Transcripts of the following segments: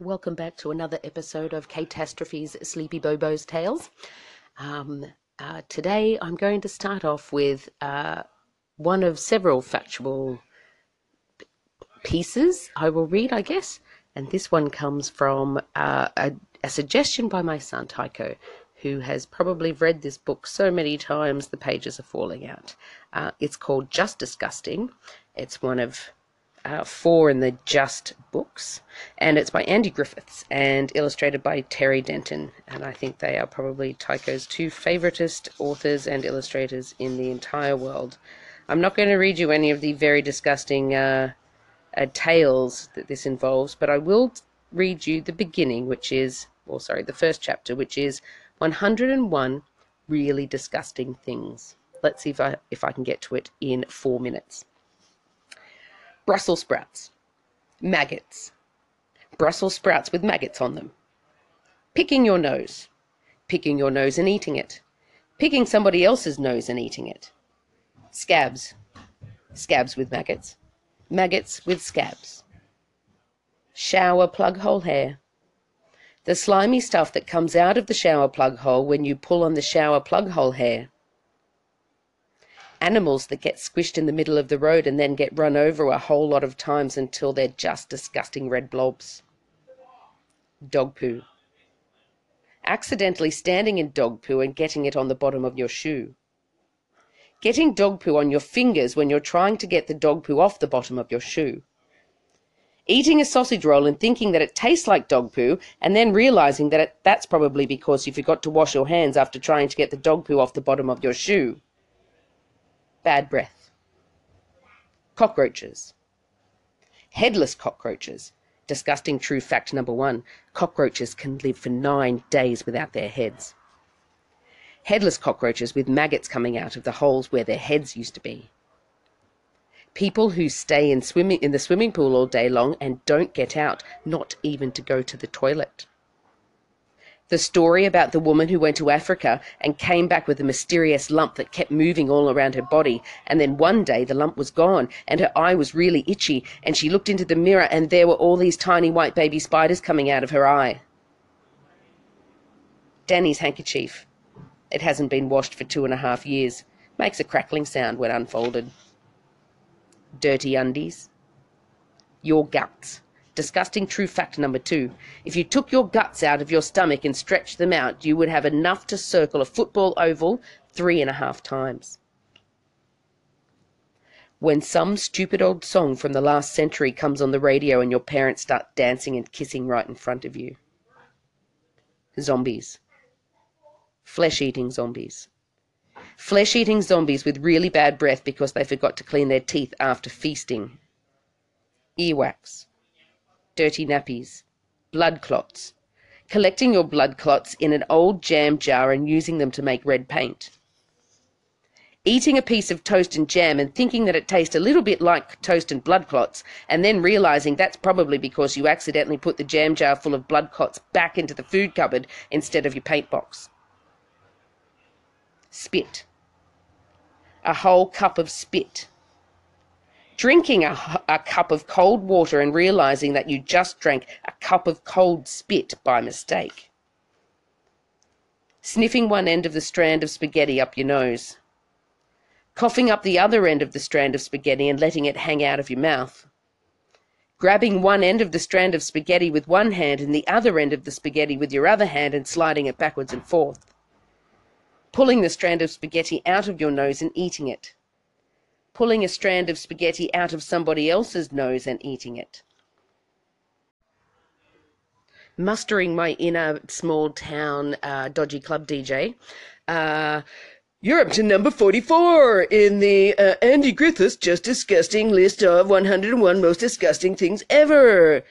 Welcome back to another episode of Catastrophe's Sleepy Bobo's Tales. Um, uh, today I'm going to start off with uh, one of several factual pieces I will read, I guess. And this one comes from uh, a, a suggestion by my son Tycho, who has probably read this book so many times the pages are falling out. Uh, it's called Just Disgusting. It's one of uh, four in the Just books, and it's by Andy Griffiths and illustrated by Terry Denton. And I think they are probably Tycho's two favoritist authors and illustrators in the entire world. I'm not going to read you any of the very disgusting uh, uh, tales that this involves, but I will read you the beginning, which is, or sorry, the first chapter, which is 101 really disgusting things. Let's see if I if I can get to it in four minutes. Brussels sprouts. Maggots. Brussels sprouts with maggots on them. Picking your nose. Picking your nose and eating it. Picking somebody else's nose and eating it. Scabs. Scabs with maggots. Maggots with scabs. Shower plug hole hair. The slimy stuff that comes out of the shower plug hole when you pull on the shower plug hole hair animals that get squished in the middle of the road and then get run over a whole lot of times until they're just disgusting red blobs. Dog poo. Accidentally standing in dog poo and getting it on the bottom of your shoe. Getting dog poo on your fingers when you're trying to get the dog poo off the bottom of your shoe. Eating a sausage roll and thinking that it tastes like dog poo and then realizing that it, that's probably because you forgot to wash your hands after trying to get the dog poo off the bottom of your shoe bad breath. Cockroaches. Headless cockroaches. Disgusting true fact number one cockroaches can live for nine days without their heads. Headless cockroaches with maggots coming out of the holes where their heads used to be. People who stay in, swimming, in the swimming pool all day long and don't get out, not even to go to the toilet. The story about the woman who went to Africa and came back with a mysterious lump that kept moving all around her body, and then one day the lump was gone and her eye was really itchy, and she looked into the mirror and there were all these tiny white baby spiders coming out of her eye. Danny's handkerchief. It hasn't been washed for two and a half years. Makes a crackling sound when unfolded. Dirty undies. Your guts. Disgusting true fact number two. If you took your guts out of your stomach and stretched them out, you would have enough to circle a football oval three and a half times. When some stupid old song from the last century comes on the radio and your parents start dancing and kissing right in front of you. Zombies. Flesh eating zombies. Flesh eating zombies with really bad breath because they forgot to clean their teeth after feasting. Earwax dirty nappies, blood clots, collecting your blood clots in an old jam jar and using them to make red paint. Eating a piece of toast and jam and thinking that it tastes a little bit like toast and blood clots, and then realizing that's probably because you accidentally put the jam jar full of blood clots back into the food cupboard instead of your paint box. Spit. A whole cup of spit drinking a, a, cup of cold water and realizing that you just drank a cup of cold spit by mistake. Sniffing one end of the strand of spaghetti up your nose. Coughing up the other end of the strand of spaghetti and letting it hang out of your mouth. Grabbing one end of the strand of spaghetti with one hand and the other end of the spaghetti with your other hand and sliding it backwards and forth. Pulling the strand of spaghetti out of your nose and eating it pulling a strand of spaghetti out of somebody else's nose and eating it. Mustering my inner small town uh, dodgy club DJ. Uh, you're up to number 44 in the uh, Andy Griffiths Just Disgusting list of 101 most disgusting things ever.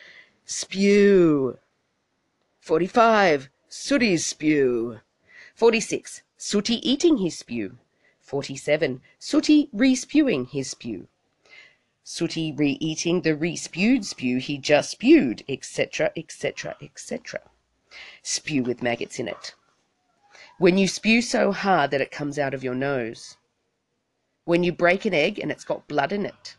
Spew. 45. Sooty's spew. 46. Sooty eating his spew. 47. Sooty re-spewing his spew. Sooty re-eating the re-spewed spew he just spewed, etc., etc., etc. Spew with maggots in it. When you spew so hard that it comes out of your nose. When you break an egg and it's got blood in it.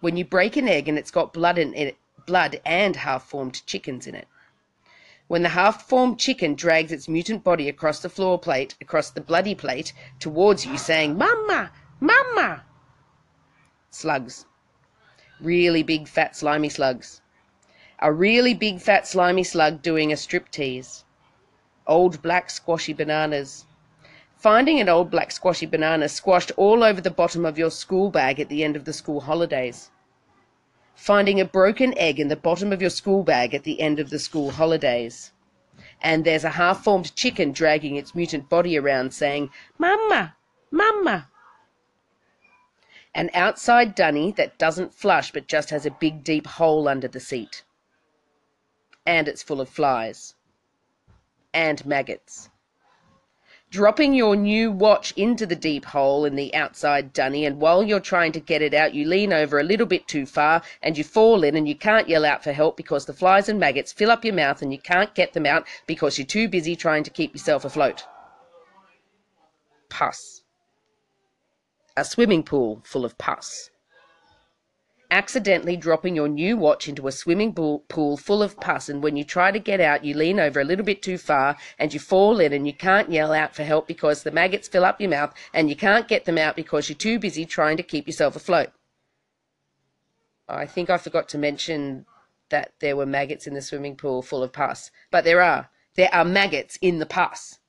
When you break an egg and it's got blood in it, blood and half formed chickens in it. When the half formed chicken drags its mutant body across the floor plate, across the bloody plate, towards you, saying, Mama! Mama! Slugs. Really big, fat, slimy slugs. A really big, fat, slimy slug doing a striptease. Old black squashy bananas. Finding an old black squashy banana squashed all over the bottom of your school bag at the end of the school holidays. Finding a broken egg in the bottom of your school bag at the end of the school holidays. And there's a half formed chicken dragging its mutant body around saying, Mama! Mama! An outside dunny that doesn't flush but just has a big deep hole under the seat. And it's full of flies. And maggots dropping your new watch into the deep hole in the outside dunny, and while you're trying to get it out, you lean over a little bit too far and you fall in and you can't yell out for help because the flies and maggots fill up your mouth and you can't get them out because you're too busy trying to keep yourself afloat. Pus. A swimming pool full of pus accidentally dropping your new watch into a swimming pool full of pus, and when you try to get out, you lean over a little bit too far and you fall in, and you can't yell out for help because the maggots fill up your mouth and you can't get them out because you're too busy trying to keep yourself afloat. I think I forgot to mention that there were maggots in the swimming pool full of pus, but there are. There are maggots in the pus.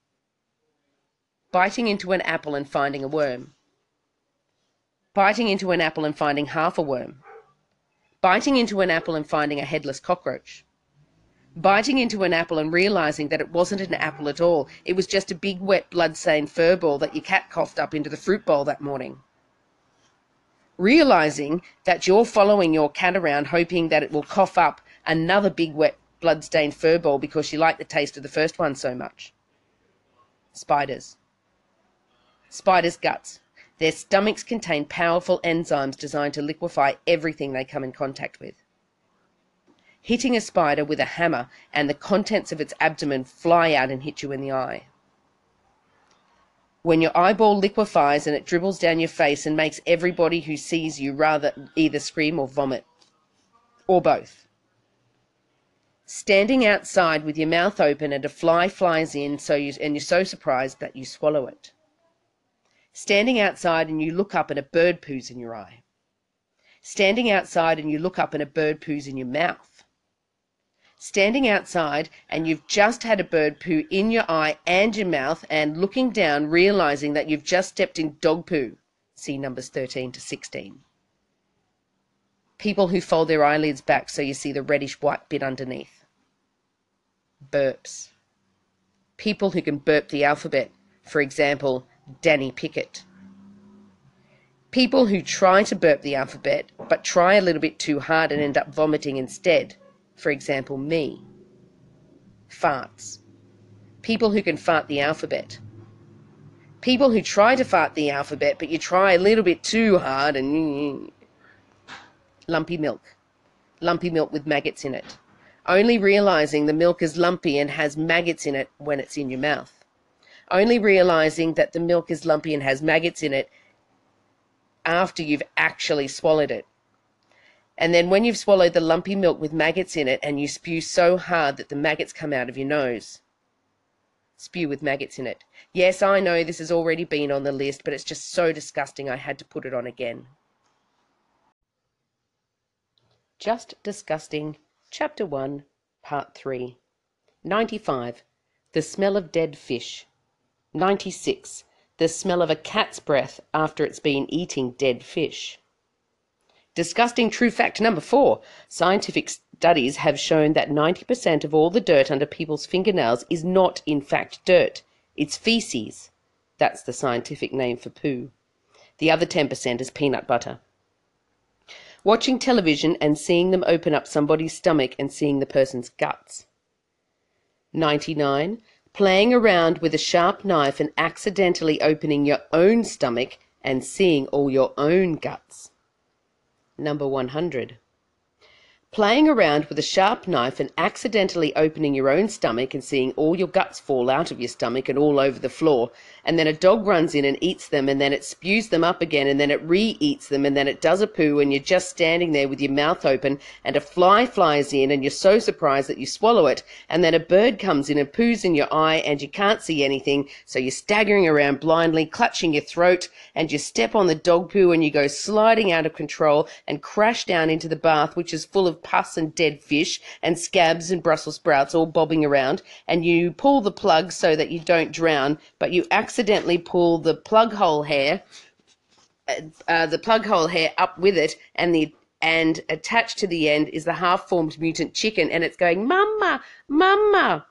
Biting into an apple and finding a worm. Biting into an apple and finding half a worm biting into an apple and finding a headless cockroach. Biting into an apple and realizing that it wasn't an apple at all, it was just a big wet blood-stained fur ball that your cat coughed up into the fruit bowl that morning. Realizing that you're following your cat around hoping that it will cough up another big wet blood-stained fur ball because you like the taste of the first one so much. Spiders. Spiders' guts. Their stomachs contain powerful enzymes designed to liquefy everything they come in contact with. Hitting a spider with a hammer and the contents of its abdomen fly out and hit you in the eye. When your eyeball liquefies and it dribbles down your face and makes everybody who sees you rather either scream or vomit. Or both. Standing outside with your mouth open and a fly flies in so you, and you're so surprised that you swallow it Standing outside and you look up and a bird poos in your eye. Standing outside and you look up and a bird poos in your mouth. Standing outside and you've just had a bird poo in your eye and your mouth and looking down realizing that you've just stepped in dog poo. See numbers 13 to 16. People who fold their eyelids back so you see the reddish white bit underneath. Burps. People who can burp the alphabet. For example, Danny Pickett. People who try to burp the alphabet but try a little bit too hard and end up vomiting instead. For example, me. Farts. People who can fart the alphabet. People who try to fart the alphabet but you try a little bit too hard and. Lumpy milk. Lumpy milk with maggots in it. Only realizing the milk is lumpy and has maggots in it when it's in your mouth only realizing that the milk is lumpy and has maggots in it after you've actually swallowed it. And then when you've swallowed the lumpy milk with maggots in it and you spew so hard that the maggots come out of your nose. Spew with maggots in it. Yes, I know this has already been on the list, but it's just so disgusting I had to put it on again. Just Disgusting, Chapter 1, Part 3. 95. The Smell of Dead Fish. 96. The smell of a cat's breath after it's been eating dead fish. Disgusting true fact number four. Scientific studies have shown that 90% of all the dirt under people's fingernails is not in fact dirt. It's feces. That's the scientific name for poo. The other 10% is peanut butter. Watching television and seeing them open up somebody's stomach and seeing the person's guts. 99 playing around with a sharp knife and accidentally opening your own stomach and seeing all your own guts. Number 100. Playing around with a sharp knife and accidentally opening your own stomach and seeing all your guts fall out of your stomach and all over the floor. And then a dog runs in and eats them and then it spews them up again and then it re eats them and then it does a poo and you're just standing there with your mouth open and a fly flies in and you're so surprised that you swallow it. And then a bird comes in and poos in your eye and you can't see anything. So you're staggering around blindly, clutching your throat and you step on the dog poo and you go sliding out of control and crash down into the bath, which is full of pus and dead fish and scabs and Brussels sprouts all bobbing around, and you pull the plug so that you don't drown, but you accidentally pull the plug hole hair, uh, uh the plug hole hair up with it, and the and attached to the end is the half-formed mutant chicken, and it's going, "Mama, Mama,"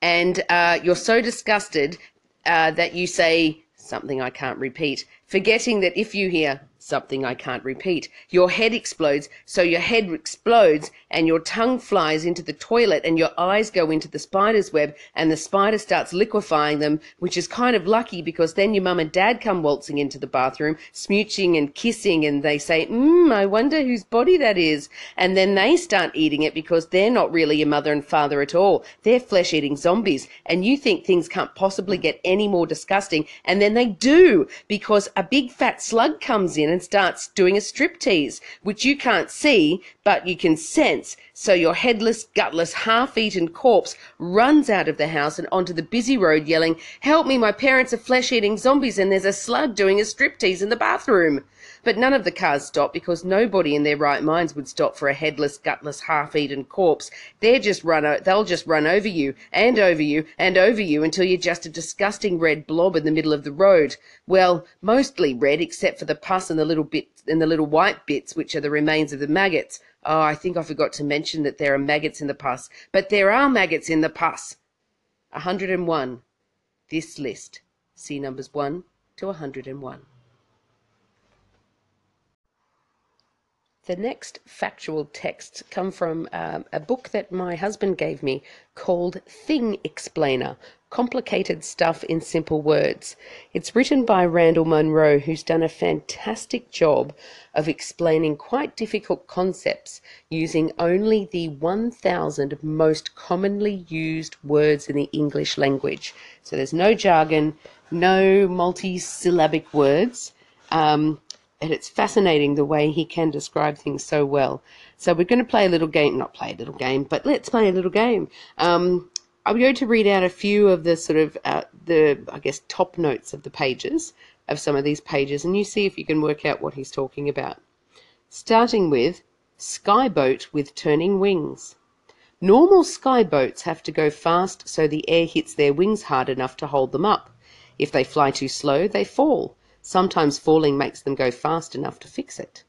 and uh, you're so disgusted uh, that you say something I can't repeat, forgetting that if you hear something I can't repeat. Your head explodes, so your head explodes and your tongue flies into the toilet and your eyes go into the spider's web and the spider starts liquefying them, which is kind of lucky because then your mum and dad come waltzing into the bathroom, smooching and kissing and they say, mmm, I wonder whose body that is. And then they start eating it because they're not really your mother and father at all. They're flesh eating zombies and you think things can't possibly get any more disgusting and then they do because a big fat slug comes in and starts doing a striptease, which you can't see, but you can sense. So your headless, gutless, half-eaten corpse runs out of the house and onto the busy road yelling, help me, my parents are flesh-eating zombies and there's a slug doing a striptease in the bathroom. But none of the cars stop because nobody in their right minds would stop for a headless, gutless, half-eaten corpse. They're just run they'll just run over you and over you and over you until you're just a disgusting red blob in the middle of the road. Well, mostly red except for the pus and the little bits and the little white bits which are the remains of the maggots. Oh, I think I forgot to mention that there are maggots in the pus. But there are maggots in the pus. 101. This list. See numbers 1 to 101. The next factual texts come from um, a book that my husband gave me called Thing Explainer Complicated Stuff in Simple Words. It's written by Randall Munroe, who's done a fantastic job of explaining quite difficult concepts using only the 1,000 most commonly used words in the English language. So there's no jargon, no multi-syllabic words. Um, and it's fascinating the way he can describe things so well. So we're going to play a little game, not play a little game, but let's play a little game. Um, I'm going to read out a few of the sort of uh, the I guess top notes of the pages of some of these pages, and you see if you can work out what he's talking about. Starting with skyboat with turning wings. Normal skyboats have to go fast so the air hits their wings hard enough to hold them up. If they fly too slow, they fall. Sometimes falling makes them go fast enough to fix it.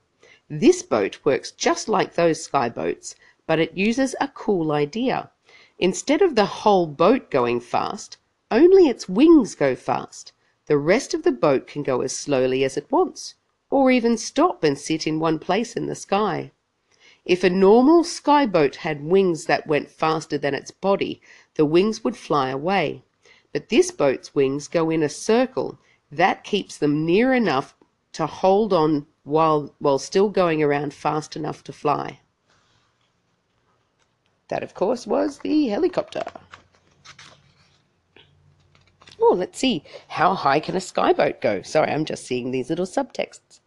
This boat works just like those sky boats, but it uses a cool idea. Instead of the whole boat going fast, only its wings go fast. The rest of the boat can go as slowly as it wants, or even stop and sit in one place in the sky. If a normal sky boat had wings that went faster than its body, the wings would fly away. But this boat's wings go in a circle that keeps them near enough to hold on while, while still going around fast enough to fly. That, of course, was the helicopter. Oh, let's see. How high can a skyboat go? Sorry, I'm just seeing these little subtexts.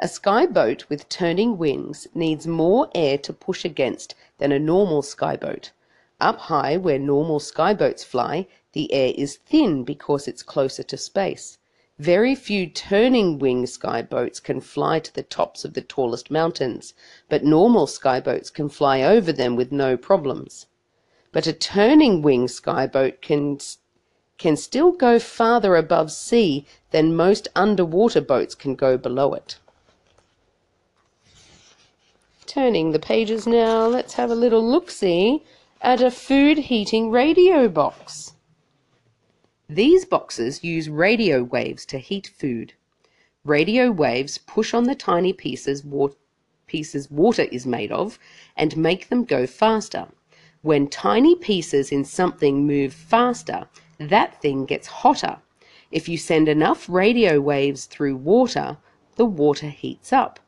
A skyboat with turning wings needs more air to push against than a normal skyboat. Up high, where normal skyboats fly, the air is thin because it's closer to space. Very few turning wing skyboats can fly to the tops of the tallest mountains, but normal skyboats can fly over them with no problems. But a turning wing skyboat can can still go farther above sea than most underwater boats can go below it. Turning the pages now, let's have a little look-see at a food heating radio box. These boxes use radio waves to heat food. Radio waves push on the tiny pieces, wa pieces water is made of and make them go faster. When tiny pieces in something move faster, that thing gets hotter. If you send enough radio waves through water, the water heats up.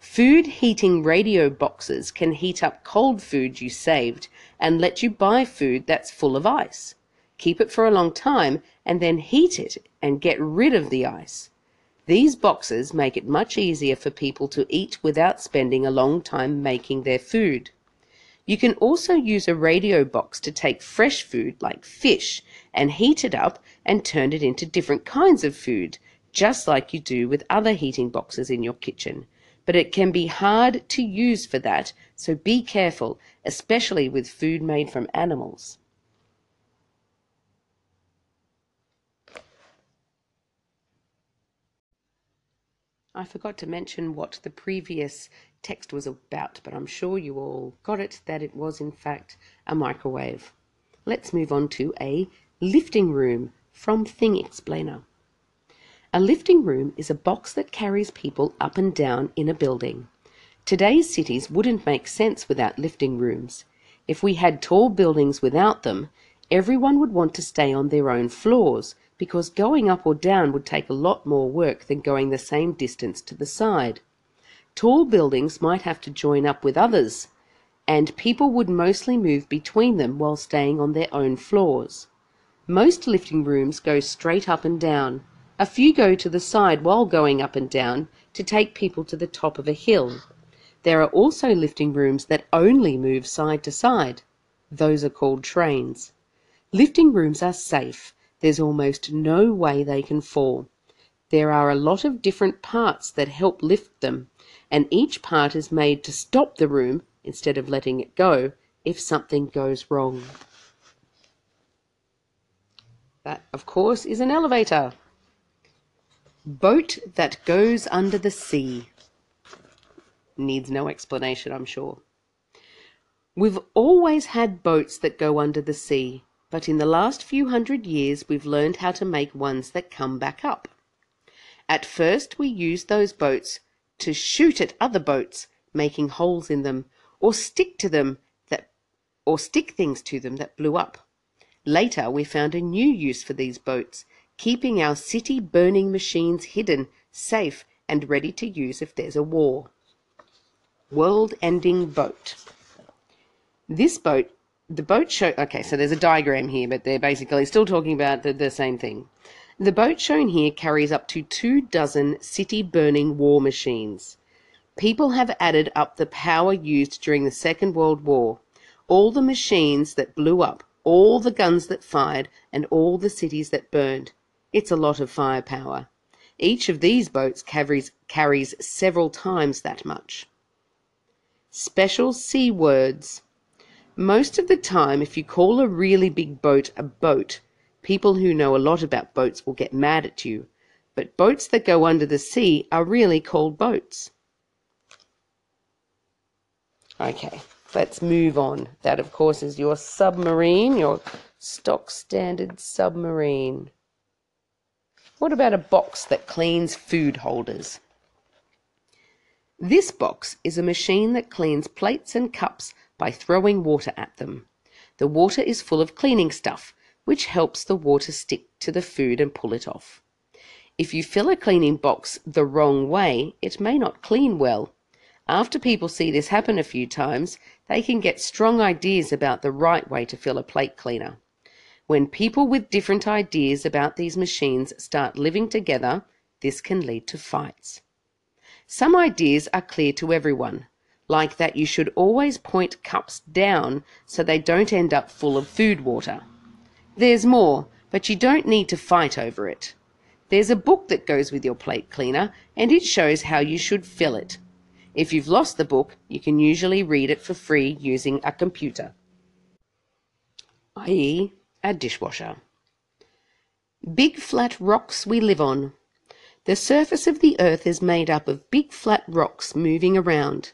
Food heating radio boxes can heat up cold food you saved and let you buy food that's full of ice. Keep it for a long time and then heat it and get rid of the ice. These boxes make it much easier for people to eat without spending a long time making their food. You can also use a radio box to take fresh food like fish and heat it up and turn it into different kinds of food, just like you do with other heating boxes in your kitchen but it can be hard to use for that, so be careful, especially with food made from animals. I forgot to mention what the previous text was about, but I'm sure you all got it that it was in fact a microwave. Let's move on to a lifting room from Thing Explainer. A lifting room is a box that carries people up and down in a building. Today's cities wouldn't make sense without lifting rooms. If we had tall buildings without them, everyone would want to stay on their own floors because going up or down would take a lot more work than going the same distance to the side. Tall buildings might have to join up with others, and people would mostly move between them while staying on their own floors. Most lifting rooms go straight up and down. A few go to the side while going up and down to take people to the top of a hill. There are also lifting rooms that only move side to side. Those are called trains. Lifting rooms are safe. There's almost no way they can fall. There are a lot of different parts that help lift them, and each part is made to stop the room instead of letting it go if something goes wrong. That, of course, is an elevator. Boat that goes under the sea. Needs no explanation, I'm sure. We've always had boats that go under the sea, but in the last few hundred years we've learned how to make ones that come back up. At first we used those boats to shoot at other boats, making holes in them, or stick to them that or stick things to them that blew up. Later we found a new use for these boats, keeping our city burning machines hidden, safe, and ready to use if there's a war. World ending boat. This boat, the boat show, okay, so there's a diagram here, but they're basically still talking about the, the same thing. The boat shown here carries up to two dozen city burning war machines. People have added up the power used during the Second World War, all the machines that blew up, all the guns that fired, and all the cities that burned. It's a lot of firepower. Each of these boats carries, carries several times that much. Special sea words. Most of the time, if you call a really big boat a boat, people who know a lot about boats will get mad at you. But boats that go under the sea are really called boats. Okay, let's move on. That, of course, is your submarine, your stock standard submarine. What about a box that cleans food holders? This box is a machine that cleans plates and cups by throwing water at them. The water is full of cleaning stuff, which helps the water stick to the food and pull it off. If you fill a cleaning box the wrong way, it may not clean well. After people see this happen a few times, they can get strong ideas about the right way to fill a plate cleaner. When people with different ideas about these machines start living together, this can lead to fights. Some ideas are clear to everyone, like that you should always point cups down so they don't end up full of food water. There's more, but you don't need to fight over it. There's a book that goes with your plate cleaner, and it shows how you should fill it. If you've lost the book, you can usually read it for free using a computer, i.e., a dishwasher. Big flat rocks we live on. The surface of the earth is made up of big flat rocks moving around.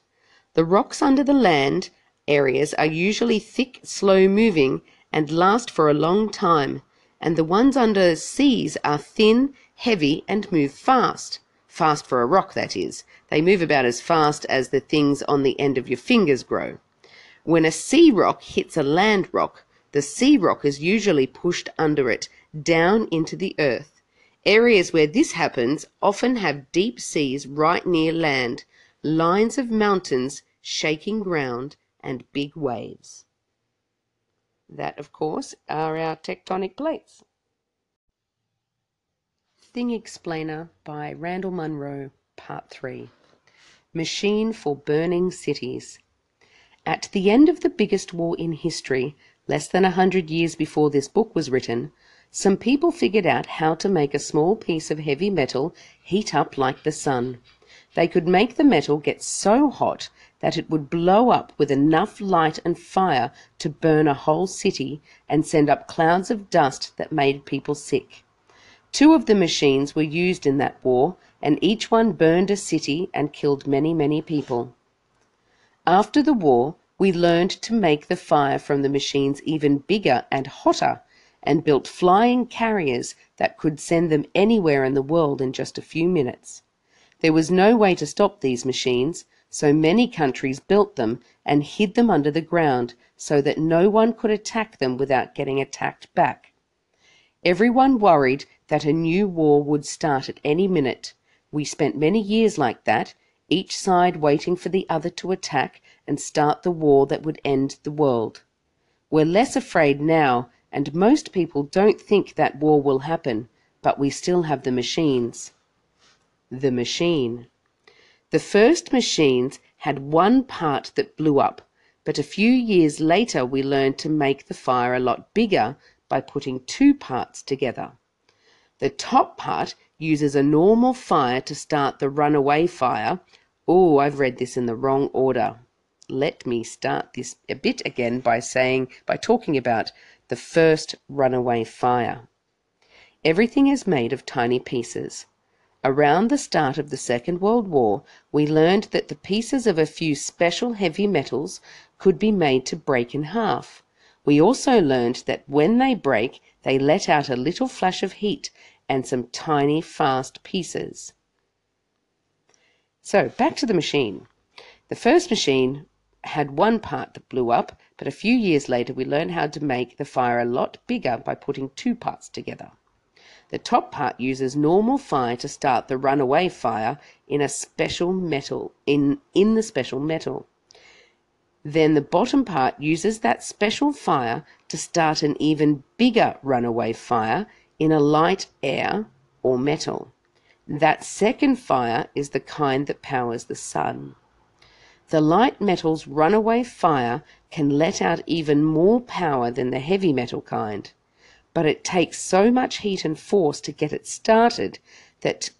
The rocks under the land areas are usually thick, slow moving, and last for a long time, and the ones under seas are thin, heavy, and move fast. Fast for a rock, that is. They move about as fast as the things on the end of your fingers grow. When a sea rock hits a land rock, the sea rock is usually pushed under it, down into the earth. Areas where this happens often have deep seas right near land. Lines of mountains, shaking ground, and big waves. That, of course, are our tectonic plates. Thing Explainer by Randall Munroe, Part 3 Machine for Burning Cities. At the end of the biggest war in history, less than a hundred years before this book was written, some people figured out how to make a small piece of heavy metal heat up like the sun. They could make the metal get so hot that it would blow up with enough light and fire to burn a whole city and send up clouds of dust that made people sick. Two of the machines were used in that war, and each one burned a city and killed many, many people. After the war, we learned to make the fire from the machines even bigger and hotter, and built flying carriers that could send them anywhere in the world in just a few minutes. There was no way to stop these machines, so many countries built them and hid them under the ground so that no one could attack them without getting attacked back. Everyone worried that a new war would start at any minute. We spent many years like that, each side waiting for the other to attack and start the war that would end the world. We're less afraid now, and most people don't think that war will happen, but we still have the machines. The machine. The first machines had one part that blew up, but a few years later we learned to make the fire a lot bigger by putting two parts together. The top part uses a normal fire to start the runaway fire. Oh, I've read this in the wrong order. Let me start this a bit again by saying, by talking about the first runaway fire. Everything is made of tiny pieces. Around the start of the Second World War, we learned that the pieces of a few special heavy metals could be made to break in half. We also learned that when they break, they let out a little flash of heat and some tiny fast pieces. So, back to the machine. The first machine had one part that blew up, but a few years later we learned how to make the fire a lot bigger by putting two parts together. The top part uses normal fire to start the runaway fire in a special metal in in the special metal. Then the bottom part uses that special fire to start an even bigger runaway fire in a light air or metal. That second fire is the kind that powers the sun. The light metal's runaway fire can let out even more power than the heavy metal kind, but it takes so much heat and force to get it started that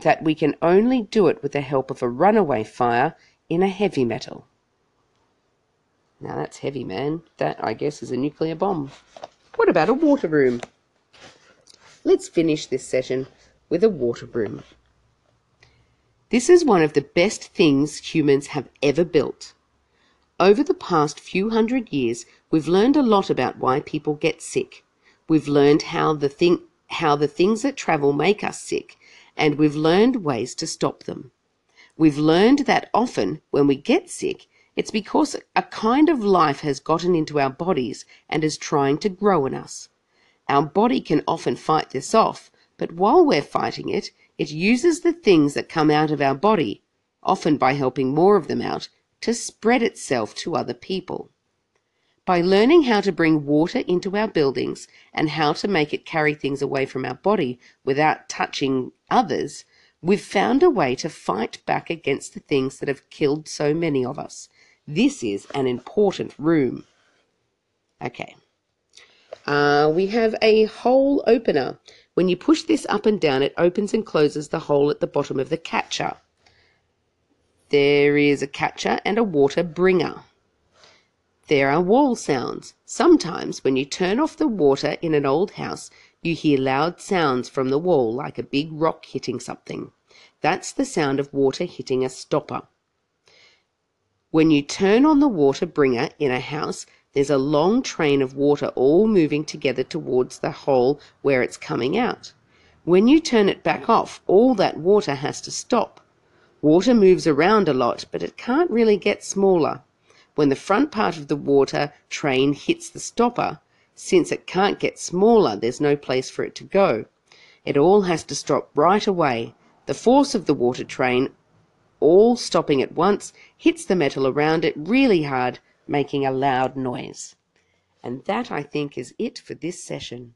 that we can only do it with the help of a runaway fire in a heavy metal. Now that's heavy, man. That, I guess, is a nuclear bomb. What about a water room? Let's finish this session with a water broom. This is one of the best things humans have ever built. Over the past few hundred years, we've learned a lot about why people get sick. We've learned how the thing how the things that travel make us sick, and we've learned ways to stop them. We've learned that often when we get sick, it's because a kind of life has gotten into our bodies and is trying to grow in us. Our body can often fight this off, but while we're fighting it, it uses the things that come out of our body, often by helping more of them out, to spread itself to other people. By learning how to bring water into our buildings and how to make it carry things away from our body without touching others, we've found a way to fight back against the things that have killed so many of us. This is an important room. Okay. Uh, we have a hole opener. When you push this up and down, it opens and closes the hole at the bottom of the catcher. There is a catcher and a water bringer. There are wall sounds. Sometimes when you turn off the water in an old house, you hear loud sounds from the wall like a big rock hitting something. That's the sound of water hitting a stopper. When you turn on the water bringer in a house, there's a long train of water all moving together towards the hole where it's coming out. When you turn it back off, all that water has to stop. Water moves around a lot, but it can't really get smaller. When the front part of the water train hits the stopper, since it can't get smaller, there's no place for it to go. It all has to stop right away. The force of the water train all stopping at once, hits the metal around it really hard, making a loud noise. And that, I think, is it for this session.